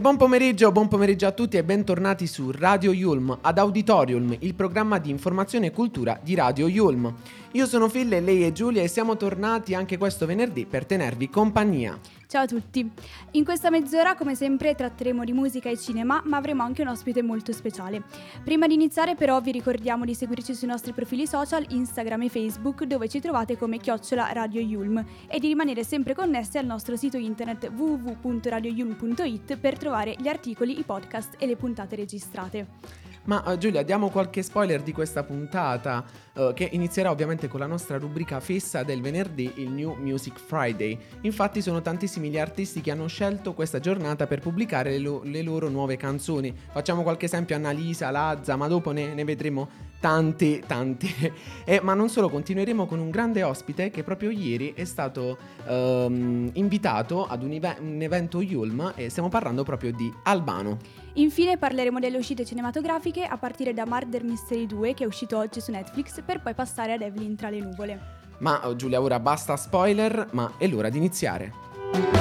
Buon pomeriggio, buon pomeriggio a tutti e bentornati su Radio Yulm ad Auditorium, il programma di informazione e cultura di Radio Yulm. Io sono Phil e lei è Giulia e siamo tornati anche questo venerdì per tenervi compagnia. Ciao a tutti. In questa mezz'ora, come sempre, tratteremo di musica e cinema, ma avremo anche un ospite molto speciale. Prima di iniziare, però, vi ricordiamo di seguirci sui nostri profili social, Instagram e Facebook, dove ci trovate come chiocciola Radio Yulm, e di rimanere sempre connessi al nostro sito internet www.radioyulm.it per trovare gli articoli, i podcast e le puntate registrate. Ma uh, Giulia, diamo qualche spoiler di questa puntata uh, che inizierà ovviamente con la nostra rubrica fissa del venerdì, il New Music Friday. Infatti sono tantissimi gli artisti che hanno scelto questa giornata per pubblicare le, lo- le loro nuove canzoni. Facciamo qualche esempio, Annalisa, Lazza, ma dopo ne, ne vedremo tanti, tanti. eh, ma non solo, continueremo con un grande ospite che proprio ieri è stato um, invitato ad un, eve- un evento Yulm e stiamo parlando proprio di Albano. Infine parleremo delle uscite cinematografiche a partire da Murder Mystery 2 che è uscito oggi su Netflix per poi passare ad Evelyn tra le nuvole. Ma oh, Giulia, ora basta spoiler, ma è l'ora di iniziare.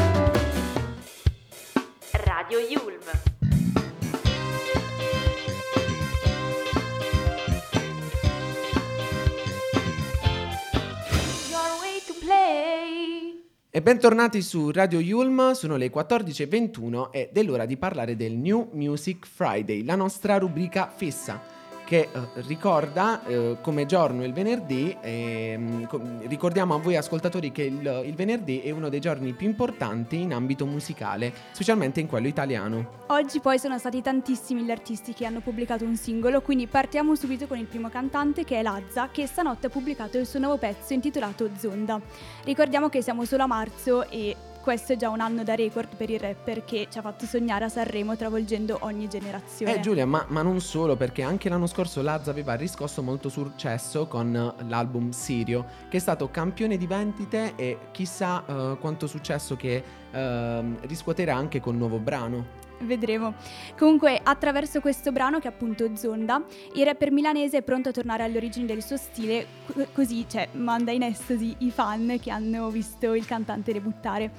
E bentornati su Radio Yulm, sono le 14.21 ed è l'ora di parlare del New Music Friday, la nostra rubrica fissa che eh, ricorda eh, come giorno il venerdì, ehm, co- ricordiamo a voi ascoltatori che il, il venerdì è uno dei giorni più importanti in ambito musicale, specialmente in quello italiano. Oggi poi sono stati tantissimi gli artisti che hanno pubblicato un singolo, quindi partiamo subito con il primo cantante che è Lazza, che stanotte ha pubblicato il suo nuovo pezzo intitolato Zonda. Ricordiamo che siamo solo a marzo e questo è già un anno da record per il rapper che ci ha fatto sognare a Sanremo travolgendo ogni generazione. Eh Giulia, ma, ma non solo, perché anche l'anno scorso Lazza aveva riscosso molto successo con eh, l'album Sirio, che è stato campione di vendite e chissà eh, quanto successo che eh, riscuoterà anche col nuovo brano. Vedremo. Comunque, attraverso questo brano, che è appunto Zonda, il rapper milanese è pronto a tornare alle origini del suo stile, co- così cioè, manda in estasi i fan che hanno visto il cantante debuttare.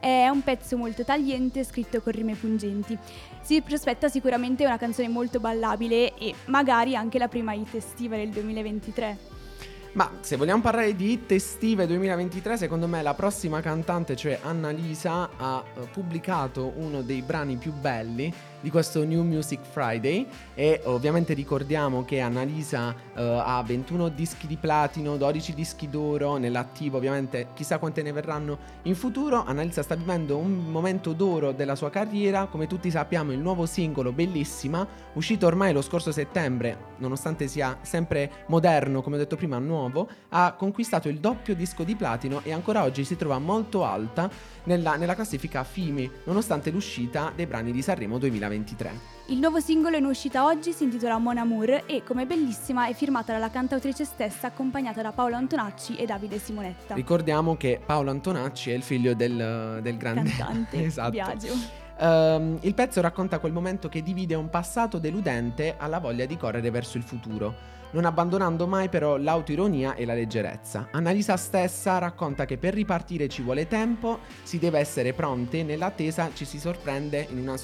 È un pezzo molto tagliente, scritto con rime pungenti. Si prospetta sicuramente una canzone molto ballabile e magari anche la prima hit estiva del 2023. Ma se vogliamo parlare di hit estive 2023, secondo me la prossima cantante, cioè Annalisa, ha eh, pubblicato uno dei brani più belli di questo New Music Friday e ovviamente ricordiamo che Annalisa eh, ha 21 dischi di platino, 12 dischi d'oro nell'attivo, ovviamente chissà quante ne verranno in futuro. Annalisa sta vivendo un momento d'oro della sua carriera, come tutti sappiamo il nuovo singolo Bellissima, uscito ormai lo scorso settembre, nonostante sia sempre moderno, come ho detto prima, nuovo, ha conquistato il doppio disco di platino e ancora oggi si trova molto alta nella, nella classifica FIMI, nonostante l'uscita dei brani di Sanremo 2023. Il nuovo singolo in uscita oggi si intitola Mon Amour e, come bellissima, è firmata dalla cantautrice stessa accompagnata da Paolo Antonacci e Davide Simonetta. Ricordiamo che Paolo Antonacci è il figlio del, del grande Cantante esatto. Biagio. Ehm, il pezzo racconta quel momento che divide un passato deludente alla voglia di correre verso il futuro, non abbandonando mai però l'autoironia e la leggerezza. Annalisa stessa racconta che per ripartire ci vuole tempo, si deve essere pronte, nell'attesa ci si sorprende in una,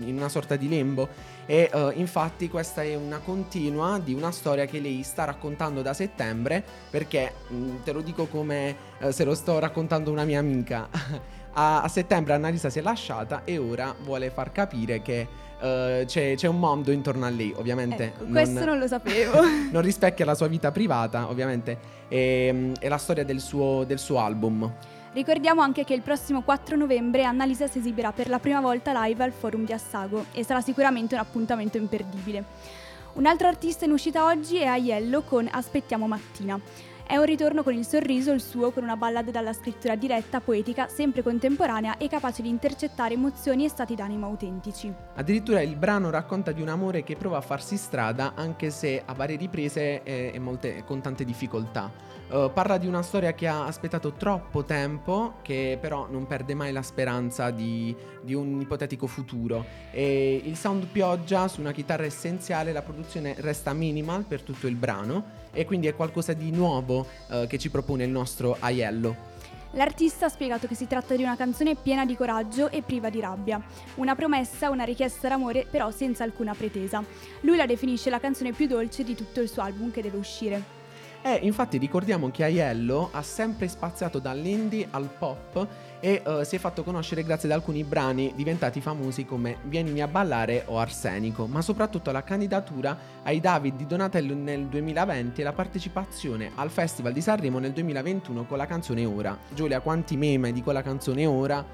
in una sorta di lembo e eh, infatti questa è una continua di una storia che lei sta raccontando da settembre perché mh, te lo dico come eh, se lo sto raccontando una mia amica. a, a settembre Annalisa si è lasciata e ora vuole far capire che eh, c'è, c'è un mondo intorno a lei, ovviamente. Ecco, questo non lo sapevo. non rispecchia la sua vita privata, ovviamente, e, e la storia del suo, del suo album. Ricordiamo anche che il prossimo 4 novembre Annalisa si esibirà per la prima volta live al Forum di Assago e sarà sicuramente un appuntamento imperdibile. Un altro artista in uscita oggi è Aiello con Aspettiamo Mattina. È un ritorno con il sorriso, il suo, con una ballad dalla scrittura diretta, poetica, sempre contemporanea e capace di intercettare emozioni e stati d'animo autentici. Addirittura il brano racconta di un amore che prova a farsi strada anche se a varie riprese e, con tante difficoltà. Uh, parla di una storia che ha aspettato troppo tempo, che però non perde mai la speranza di, di un ipotetico futuro. E il sound pioggia su una chitarra essenziale, la produzione resta minimal per tutto il brano e quindi è qualcosa di nuovo uh, che ci propone il nostro Aiello. L'artista ha spiegato che si tratta di una canzone piena di coraggio e priva di rabbia, una promessa, una richiesta d'amore però senza alcuna pretesa. Lui la definisce la canzone più dolce di tutto il suo album che deve uscire. E infatti ricordiamo che Aiello ha sempre spaziato dall'indie al pop e uh, si è fatto conoscere grazie ad alcuni brani diventati famosi come Vienimi a ballare o Arsenico, ma soprattutto alla candidatura ai David di Donatello nel 2020 e la partecipazione al Festival di Sanremo nel 2021 con la canzone Ora. Giulia, quanti meme di quella canzone Ora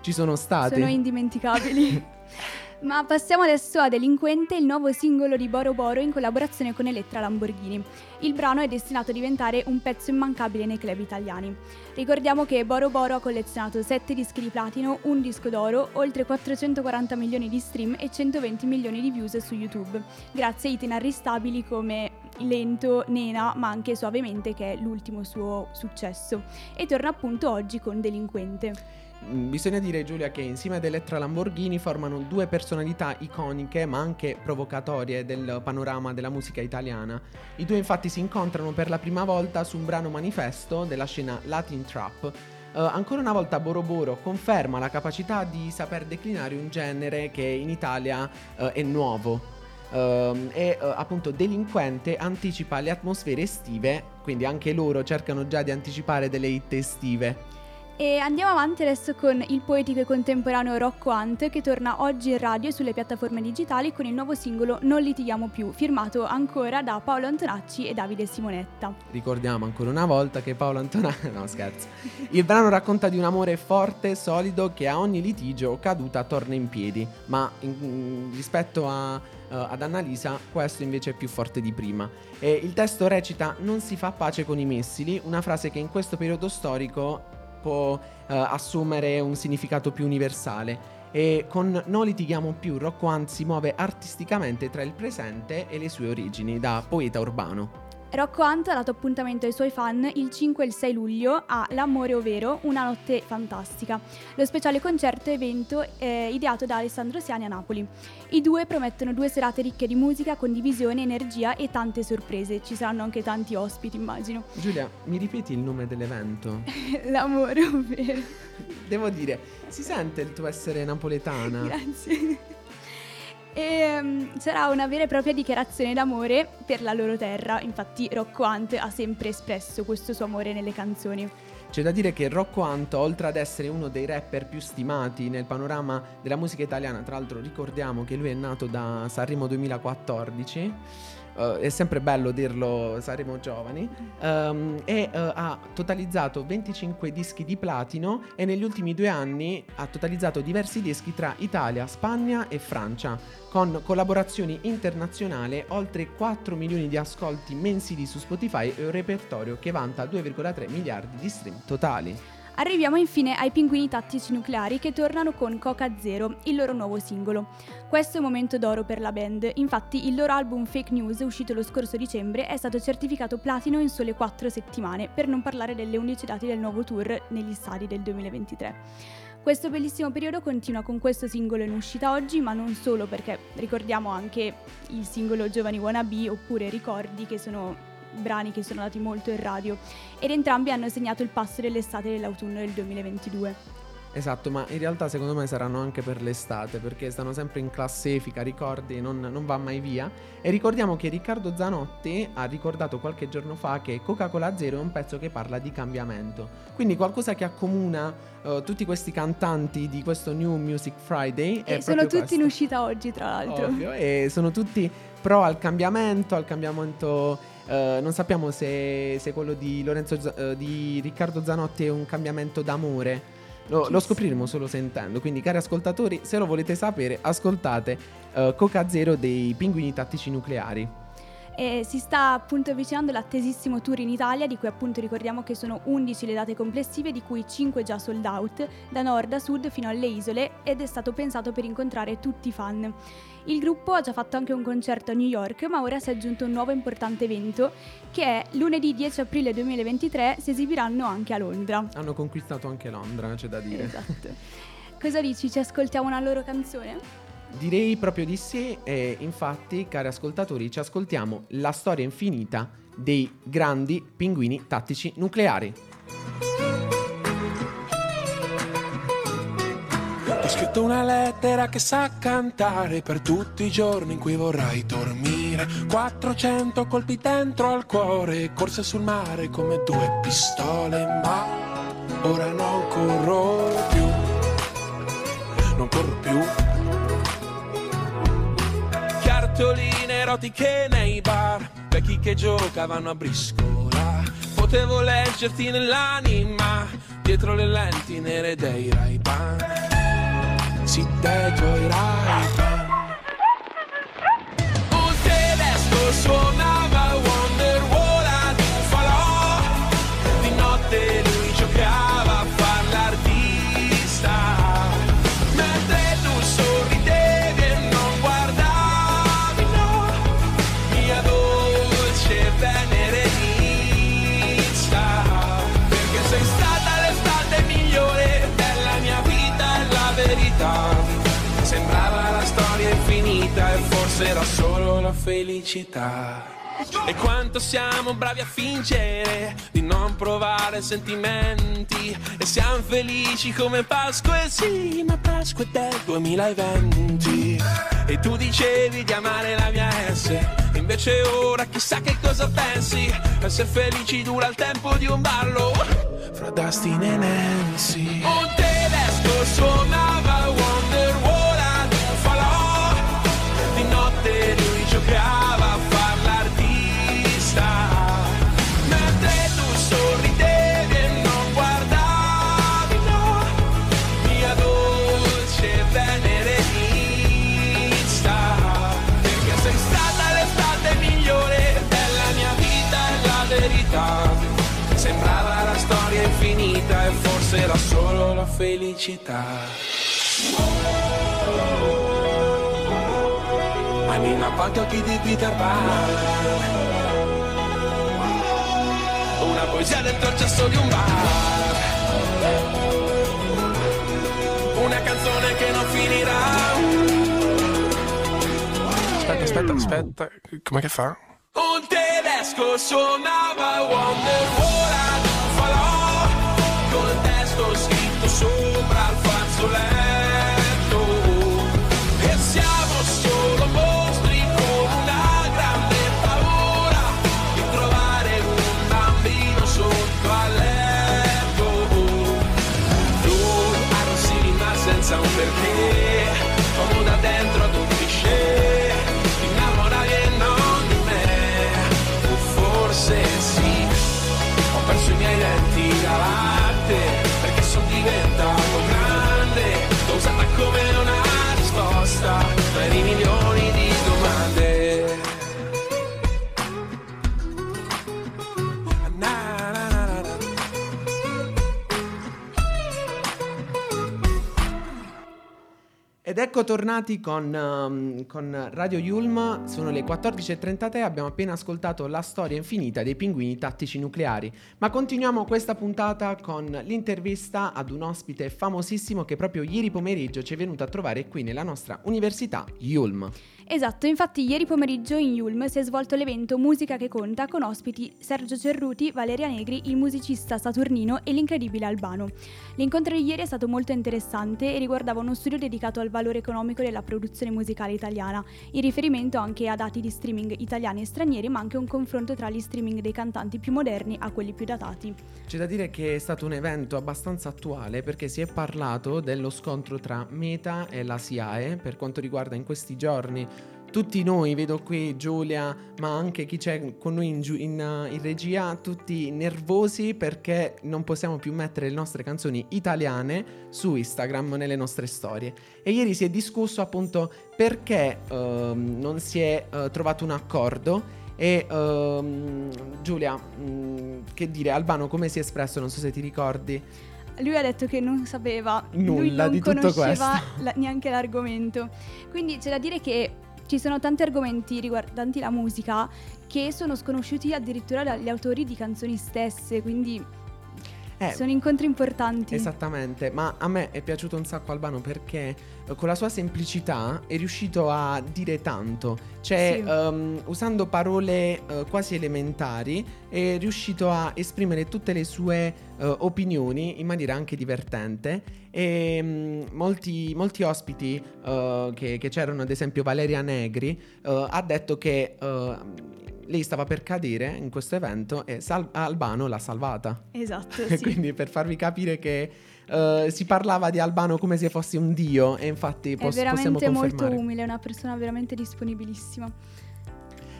ci sono stati? Sono indimenticabili. Ma passiamo adesso a Delinquente, il nuovo singolo di Boro Boro in collaborazione con Elettra Lamborghini. Il brano è destinato a diventare un pezzo immancabile nei club italiani. Ricordiamo che Boro Boro ha collezionato 7 dischi di platino, un disco d'oro, oltre 440 milioni di stream e 120 milioni di views su YouTube, grazie a hit inarrestabili come Lento, Nena, ma anche Suavemente che è l'ultimo suo successo. E torna appunto oggi con Delinquente. Bisogna dire Giulia che insieme ad Elettra Lamborghini formano due personalità iconiche ma anche provocatorie del panorama della musica italiana. I due infatti si incontrano per la prima volta su un brano manifesto della scena Latin Trap. Uh, ancora una volta Boro Boro conferma la capacità di saper declinare un genere che in Italia uh, è nuovo. Uh, e appunto Delinquente anticipa le atmosfere estive, quindi anche loro cercano già di anticipare delle hit estive. E andiamo avanti adesso con il poetico e contemporaneo Rocco Hunt che torna oggi in radio e sulle piattaforme digitali con il nuovo singolo Non litighiamo più, firmato ancora da Paolo Antonacci e Davide Simonetta. Ricordiamo ancora una volta che Paolo Antonacci... no scherzo. Il brano racconta di un amore forte, solido, che a ogni litigio o caduta torna in piedi, ma in, rispetto a, uh, ad Annalisa questo invece è più forte di prima. E il testo recita Non si fa pace con i missili, una frase che in questo periodo storico può eh, assumere un significato più universale. E con Non litighiamo più, Rocco Hunt si muove artisticamente tra il presente e le sue origini, da poeta urbano. Rocco Hunt ha dato appuntamento ai suoi fan il 5 e il 6 luglio a L'Amore Ovvero, una notte fantastica, lo speciale concerto evento eh, ideato da Alessandro Siani a Napoli. I due promettono due serate ricche di musica, condivisione, energia e tante sorprese. Ci saranno anche tanti ospiti, immagino. Giulia, mi ripeti il nome dell'evento? L'Amore Ovvero. Devo dire, si sente il tuo essere napoletana. Grazie. E um, sarà una vera e propria dichiarazione d'amore per la loro terra. Infatti, Rocco Hunt ha sempre espresso questo suo amore nelle canzoni. C'è da dire che Rocco Hunt, oltre ad essere uno dei rapper più stimati nel panorama della musica italiana, tra l'altro ricordiamo che lui è nato da Sanremo 2014 Uh, è sempre bello dirlo, saremo giovani, um, e uh, ha totalizzato 25 dischi di platino e negli ultimi due anni ha totalizzato diversi dischi tra Italia, Spagna e Francia, con collaborazioni internazionali, oltre 4 milioni di ascolti mensili su Spotify e un repertorio che vanta 2,3 miliardi di stream totali. Arriviamo infine ai pinguini tattici nucleari che tornano con Coca Zero, il loro nuovo singolo. Questo è un momento d'oro per la band, infatti il loro album Fake News, uscito lo scorso dicembre, è stato certificato platino in sole 4 settimane, per non parlare delle 11 date del nuovo tour negli stadi del 2023. Questo bellissimo periodo continua con questo singolo in uscita oggi, ma non solo perché ricordiamo anche il singolo Giovani Wannabe oppure Ricordi che sono brani che sono andati molto in radio ed entrambi hanno segnato il passo dell'estate e dell'autunno del 2022. Esatto, ma in realtà secondo me saranno anche per l'estate perché stanno sempre in classifica, ricordi, non, non, va mai via. E ricordiamo che Riccardo Zanotti ha ricordato qualche giorno fa che Coca-Cola Zero è un pezzo che parla di cambiamento. Quindi qualcosa che accomuna uh, tutti questi cantanti di questo New Music Friday. E sono tutti questo. in uscita oggi, tra l'altro. Ovvio, e sono tutti pro al cambiamento, al cambiamento Uh, non sappiamo se, se, quello di, Lorenzo, uh, di Riccardo Zanotti è un cambiamento d'amore. Lo, lo, scopriremo solo sentendo. Quindi, cari ascoltatori, se lo volete sapere, ascoltate uh, Coca Zero dei pinguini tattici nucleari. E si sta appunto avvicinando l'attesissimo tour in Italia, di cui appunto ricordiamo che sono 11 le date complessive, di cui 5 già sold out, da nord a sud fino alle isole, ed è stato pensato per incontrare tutti i fan. Il gruppo ha già fatto anche un concerto a New York, ma ora si è aggiunto un nuovo importante evento, che è lunedì 10 aprile 2023 si esibiranno anche a Londra. Hanno conquistato anche Londra, c'è da dire. Esatto. Cosa dici? Ci ascoltiamo una loro canzone? Direi proprio di sì e infatti, cari ascoltatori, ci ascoltiamo la storia infinita dei grandi pinguini tattici nucleari. Ho scritto una lettera che sa cantare per tutti i giorni in cui vorrai dormire. 400 colpi dentro al cuore, corse sul mare come due pistole, ma ora non corro più. Non corro più. Cartoline erotiche nei bar, vecchi che giocavano a briscola. Potevo leggerti nell'anima, dietro le lenti nere dei ray sì dei tuoi rai e forse era solo la felicità. E quanto siamo bravi a fingere di non provare sentimenti. E siamo felici come Pasqua e sì, ma Pasqua è del 2020 E tu dicevi di amare la mia S Invece ora chissà che cosa pensi. Essere felici dura il tempo di un ballo Fra Dustin e Nancy. Un tedesco suonava e forse era solo la felicità Anima quanto chi di Peter Pan Una poesia dentro il cesso di un bar Una canzone che non finirà Aspetta, aspetta, aspetta. Com'è che fa? Un tedesco suonava Wonderwall ad fazzoletto E siamo solo mostri con una grande paura Di trovare un bambino sotto al letto. Arrossivi ma senza un perché ecco tornati con, um, con Radio Yulm, sono le 14.33, abbiamo appena ascoltato la storia infinita dei pinguini tattici nucleari, ma continuiamo questa puntata con l'intervista ad un ospite famosissimo che proprio ieri pomeriggio ci è venuto a trovare qui nella nostra università Yulm. Esatto, infatti ieri pomeriggio in Yulm si è svolto l'evento Musica che conta con ospiti Sergio Cerruti, Valeria Negri, il musicista Saturnino e l'incredibile Albano. L'incontro di ieri è stato molto interessante e riguardava uno studio dedicato al valore economico della produzione musicale italiana, in riferimento anche a dati di streaming italiani e stranieri, ma anche un confronto tra gli streaming dei cantanti più moderni a quelli più datati. C'è da dire che è stato un evento abbastanza attuale perché si è parlato dello scontro tra Meta e la SIAE per quanto riguarda in questi giorni tutti noi, vedo qui Giulia, ma anche chi c'è con noi in, giu- in, uh, in regia, tutti nervosi perché non possiamo più mettere le nostre canzoni italiane su Instagram nelle nostre storie. E ieri si è discusso appunto perché uh, non si è uh, trovato un accordo E ehm, Giulia, mh, che dire, Albano come si è espresso? Non so se ti ricordi. Lui ha detto che non sapeva Nulla non di tutto questo. la- neanche l'argomento. Quindi c'è da dire che ci sono tanti argomenti riguardanti la musica che sono sconosciuti addirittura dagli autori di canzoni stesse, quindi Eh, sono incontri importanti. Esattamente, ma a me è piaciuto un sacco Albano perché eh, con la sua semplicità è riuscito a dire tanto, cioè Sì. ehm, usando parole eh, quasi elementari è riuscito a esprimere tutte le sue eh, opinioni in maniera anche divertente e mm, molti, molti ospiti eh, che, che c'erano, ad esempio Valeria Negri, ha detto che lei stava per cadere in questo evento e Sal- Albano l'ha salvata. Esatto, sì. Quindi per farvi capire che eh, si parlava di Albano come se fosse un dio e infatti È pos- possiamo veramente molto confermare. umile, è una persona veramente disponibilissima.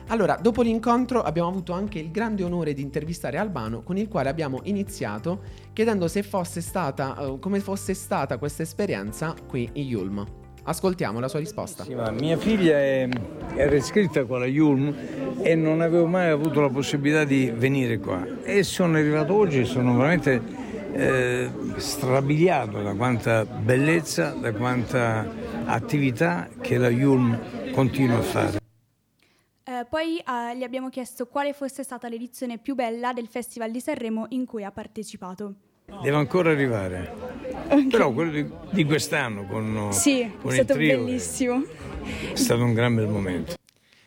Allora, dopo l'incontro abbiamo avuto anche il grande onore di intervistare Albano con il quale abbiamo iniziato chiedendo se fosse stata, eh, come fosse stata questa esperienza qui in Yulm. Ascoltiamo la sua risposta. Sì, ma mia figlia è, era iscritta qua alla Yulm e non avevo mai avuto la possibilità di venire qua. E sono arrivato oggi e sono veramente eh, strabiliato da quanta bellezza, da quanta attività che la Yulm continua a fare. Eh, poi eh, gli abbiamo chiesto quale fosse stata l'edizione più bella del Festival di Sanremo in cui ha partecipato. Deve ancora arrivare. Però quello di, di quest'anno con, Sì, con è il stato trio bellissimo. è stato un gran bel momento.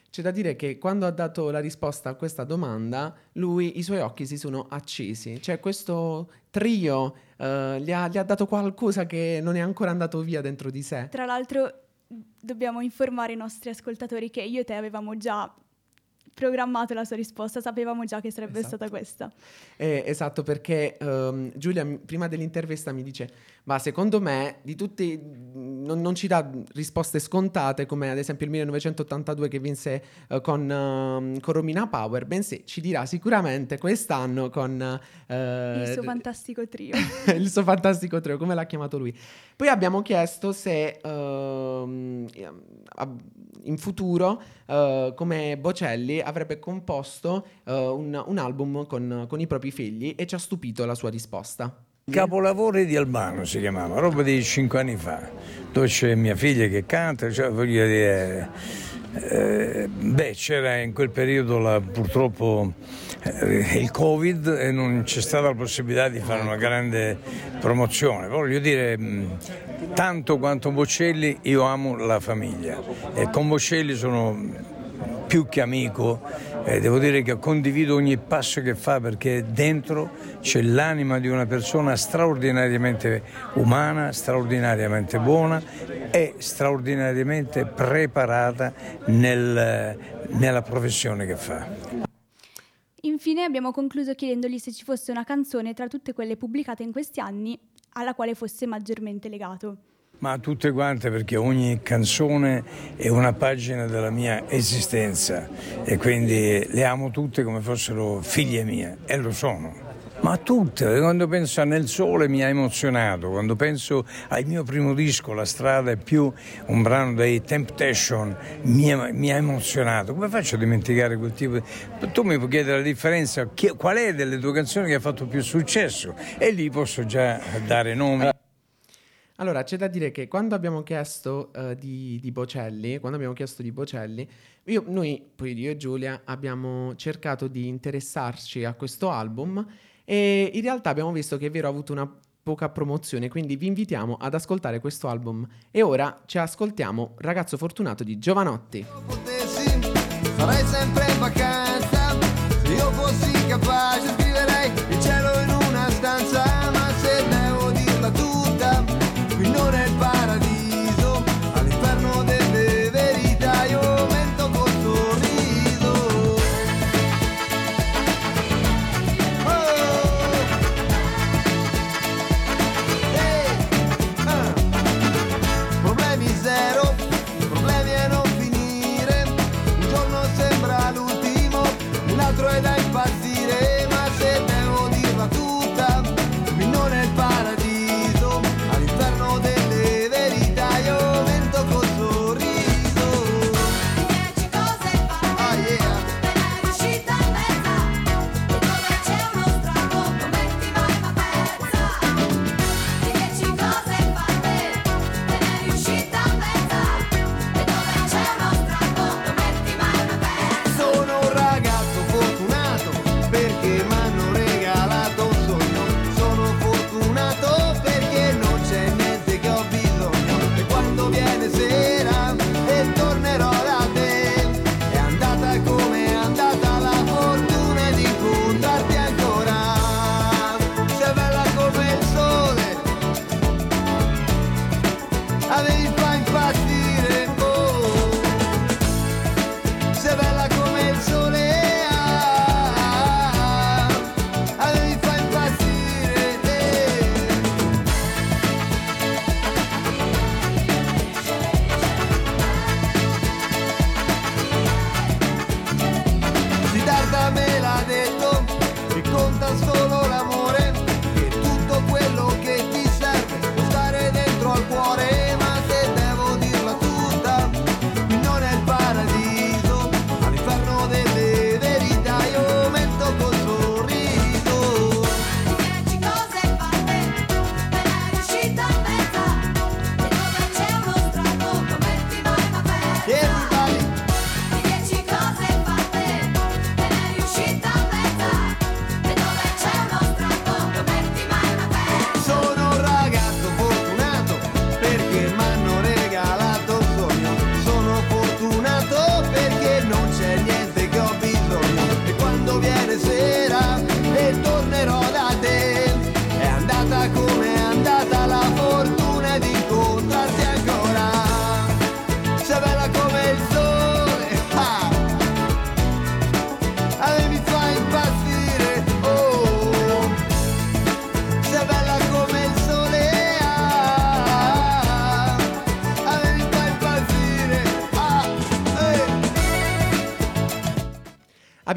C'è da dire che quando ha dato la risposta a questa domanda, lui, i suoi occhi si sono accesi. Cioè, questo trio eh, gli, ha, gli ha dato qualcosa che non è ancora andato via dentro di sé. Tra l'altro dobbiamo informare i nostri ascoltatori che io e te avevamo già programmato la sua risposta, sapevamo già che sarebbe Esatto. stata questa. Eh, esatto, perché ehm, Giulia m- prima dell'intervista mi dice: Ma secondo me di tutti non, non ci dà risposte scontate, come ad esempio il 1982 che vinse eh, con, ehm, con Romina Power, bensì ci dirà sicuramente quest'anno con eh, Il suo fantastico trio. il suo fantastico trio, come l'ha chiamato lui. Poi abbiamo chiesto se ab- in futuro, eh, come Bocelli, avrebbe composto eh, un, un album con, con i propri figli e ci ha stupito la sua risposta. Capolavori di Albano si chiamava, roba di cinque anni fa, dove c'è mia figlia che canta, cioè voglio dire, eh, beh c'era in quel periodo la- purtroppo eh, il Covid e non c'è stata la possibilità di fare una grande promozione, voglio dire, tanto quanto Bocelli io amo la famiglia. E con Bocelli sono più che amico, eh, devo dire che condivido ogni passo che fa perché dentro c'è l'anima di una persona straordinariamente umana, straordinariamente buona e straordinariamente preparata nel- nella professione che fa. Infine abbiamo concluso chiedendogli se ci fosse una canzone tra tutte quelle pubblicate in questi anni alla quale fosse maggiormente legato. Ma tutte quante perché ogni canzone è una pagina della mia esistenza e quindi le amo tutte come fossero figlie mie e lo sono. Ma tutte, quando penso a Nel Sole mi ha emozionato, quando penso al mio primo disco, La strada è più un brano dei Temptation, mi, ha- mi ha emozionato. Come faccio a dimenticare quel tipo di... Tu mi puoi chiedere la differenza, chi- qual è delle tue canzoni che ha fatto più successo? E lì posso già dare nomi. Allora, c'è da dire che quando abbiamo chiesto eh, di, di Bocelli, quando abbiamo chiesto di Bocelli, io- noi, poi io e Giulia, abbiamo cercato di interessarci a questo album e in realtà abbiamo visto che è vero ha avuto una poca promozione, quindi vi invitiamo ad ascoltare questo album. E ora ci ascoltiamo Ragazzo Fortunato di Giovanotti. potessi sarei sempre in vacanza io fossi capace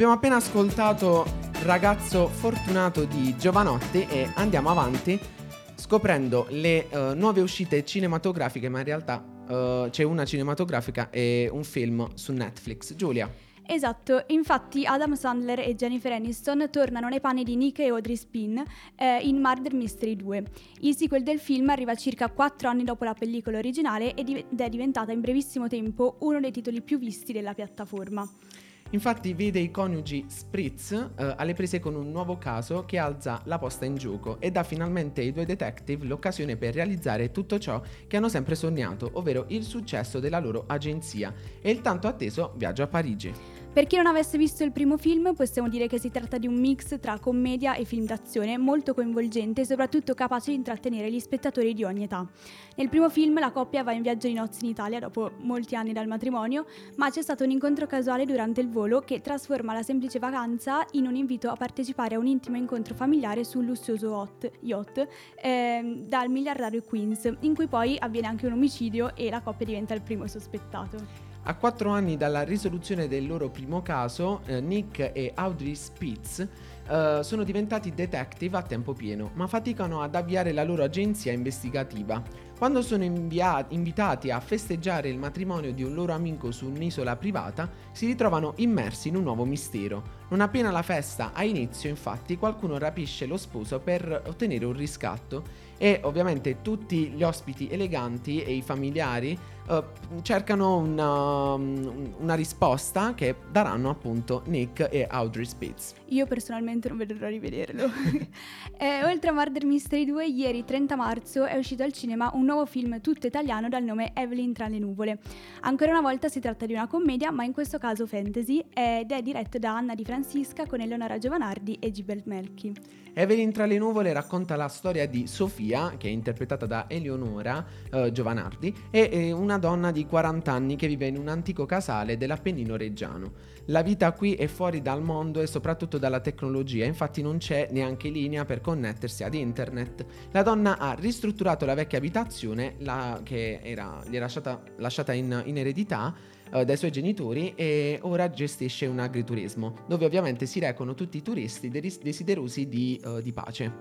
Abbiamo appena ascoltato Ragazzo Fortunato di Giovanotti e andiamo avanti scoprendo le eh, nuove uscite cinematografiche, ma in realtà eh, c'è una cinematografica e un film su Netflix. Giulia. Esatto, infatti Adam Sandler e Jennifer Aniston tornano nei panni di Nick e Audrey Spin eh, in Murder Mystery 2. Il sequel del film arriva circa 4 anni dopo la pellicola originale ed è diventata in brevissimo tempo uno dei titoli più visti della piattaforma. Infatti vede i coniugi Spritz eh, alle prese con un nuovo caso che alza la posta in gioco e dà finalmente ai due detective l'occasione per realizzare tutto ciò che hanno sempre sognato, ovvero il successo della loro agenzia e il tanto atteso viaggio a Parigi. Per chi non avesse visto il primo film, possiamo dire che si tratta di un mix tra commedia e film d'azione molto coinvolgente e soprattutto capace di intrattenere gli spettatori di ogni età. Nel primo film la coppia va in viaggio di nozze in Italia dopo molti anni dal matrimonio, ma c'è stato un incontro casuale durante il volo che trasforma la semplice vacanza in un invito a partecipare a un intimo incontro familiare sul lussuoso hot- yacht ehm, dal miliardario Queens, in cui poi avviene anche un omicidio e la coppia diventa il primo sospettato. A quattro anni dalla risoluzione del loro primo caso, eh, Nick e Audrey Spitz eh, sono diventati detective a tempo pieno, ma faticano ad avviare la loro agenzia investigativa. Quando sono invia- invitati a festeggiare il matrimonio di un loro amico su un'isola privata, si ritrovano immersi in un nuovo mistero. Non appena la festa ha inizio, infatti, qualcuno rapisce lo sposo per ottenere un riscatto e ovviamente tutti gli ospiti eleganti e i familiari eh, cercano una, una risposta che daranno appunto Nick e Audrey Spitz. Io personalmente non vedo l'ora di vederlo. Eh, oltre a Murder Mystery 2, ieri 30 marzo è uscito al cinema un nuovo film tutto italiano dal nome Evelyn tra le nuvole. Ancora una volta si tratta di una commedia, ma in questo caso fantasy, ed è diretto da Anna Di Francisca con Eleonora Giovanardi e Gilbert Melchi. Evelyn tra le nuvole racconta la storia di Sofia, che è interpretata da Eleonora eh, Giovanardi, è eh, una donna di 40 anni che vive in un antico casale dell'Appennino reggiano. La vita qui è fuori dal mondo e soprattutto dalla tecnologia, infatti non c'è neanche linea per connettersi ad internet. La donna ha ristrutturato la vecchia abitazione, la- che era, gli era lasciata, lasciata in, in eredità, eh, dai suoi genitori e ora gestisce un agriturismo, dove ovviamente si recano tutti i turisti desiderosi di, eh, di pace.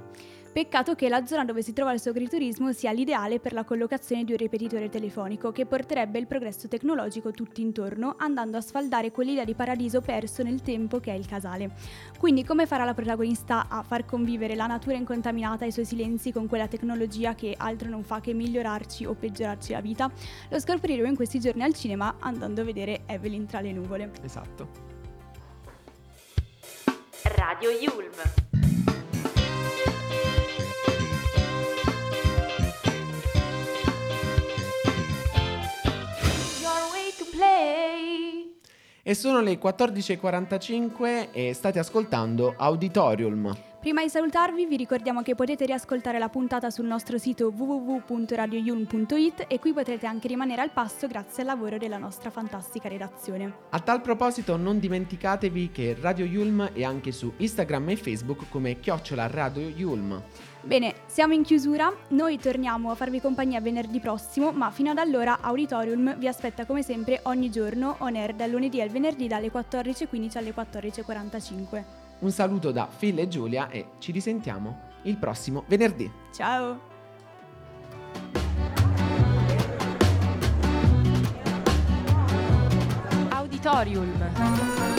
Peccato che la zona dove si trova il suo agriturismo sia l'ideale per la collocazione di un ripetitore telefonico che porterebbe il progresso tecnologico tutto intorno, andando a sfaldare quell'idea di paradiso perso nel tempo che è il casale. Quindi come farà la protagonista a far convivere la natura incontaminata e i suoi silenzi con quella tecnologia che altro non fa che migliorarci o peggiorarci la vita? Lo scopriremo in questi giorni al cinema andando a vedere Evelyn tra le nuvole. Esatto. Radio Yulm. E sono le 14.45 e state ascoltando Auditorium. Prima di salutarvi vi ricordiamo che potete riascoltare la puntata sul nostro sito www.radioyulm.it e qui potrete anche rimanere al passo grazie al lavoro della nostra fantastica redazione. A tal proposito non dimenticatevi che Radio Yulm è anche su Instagram e Facebook come chiocciola Radio Yulm. Bene, siamo in chiusura, noi torniamo a farvi compagnia venerdì prossimo, ma fino ad allora Auditorium vi aspetta come sempre ogni giorno on air dal lunedì al venerdì dalle 14.15 alle 14.45. Un saluto da Phil e Giulia e ci risentiamo il prossimo venerdì. Ciao! Auditorium.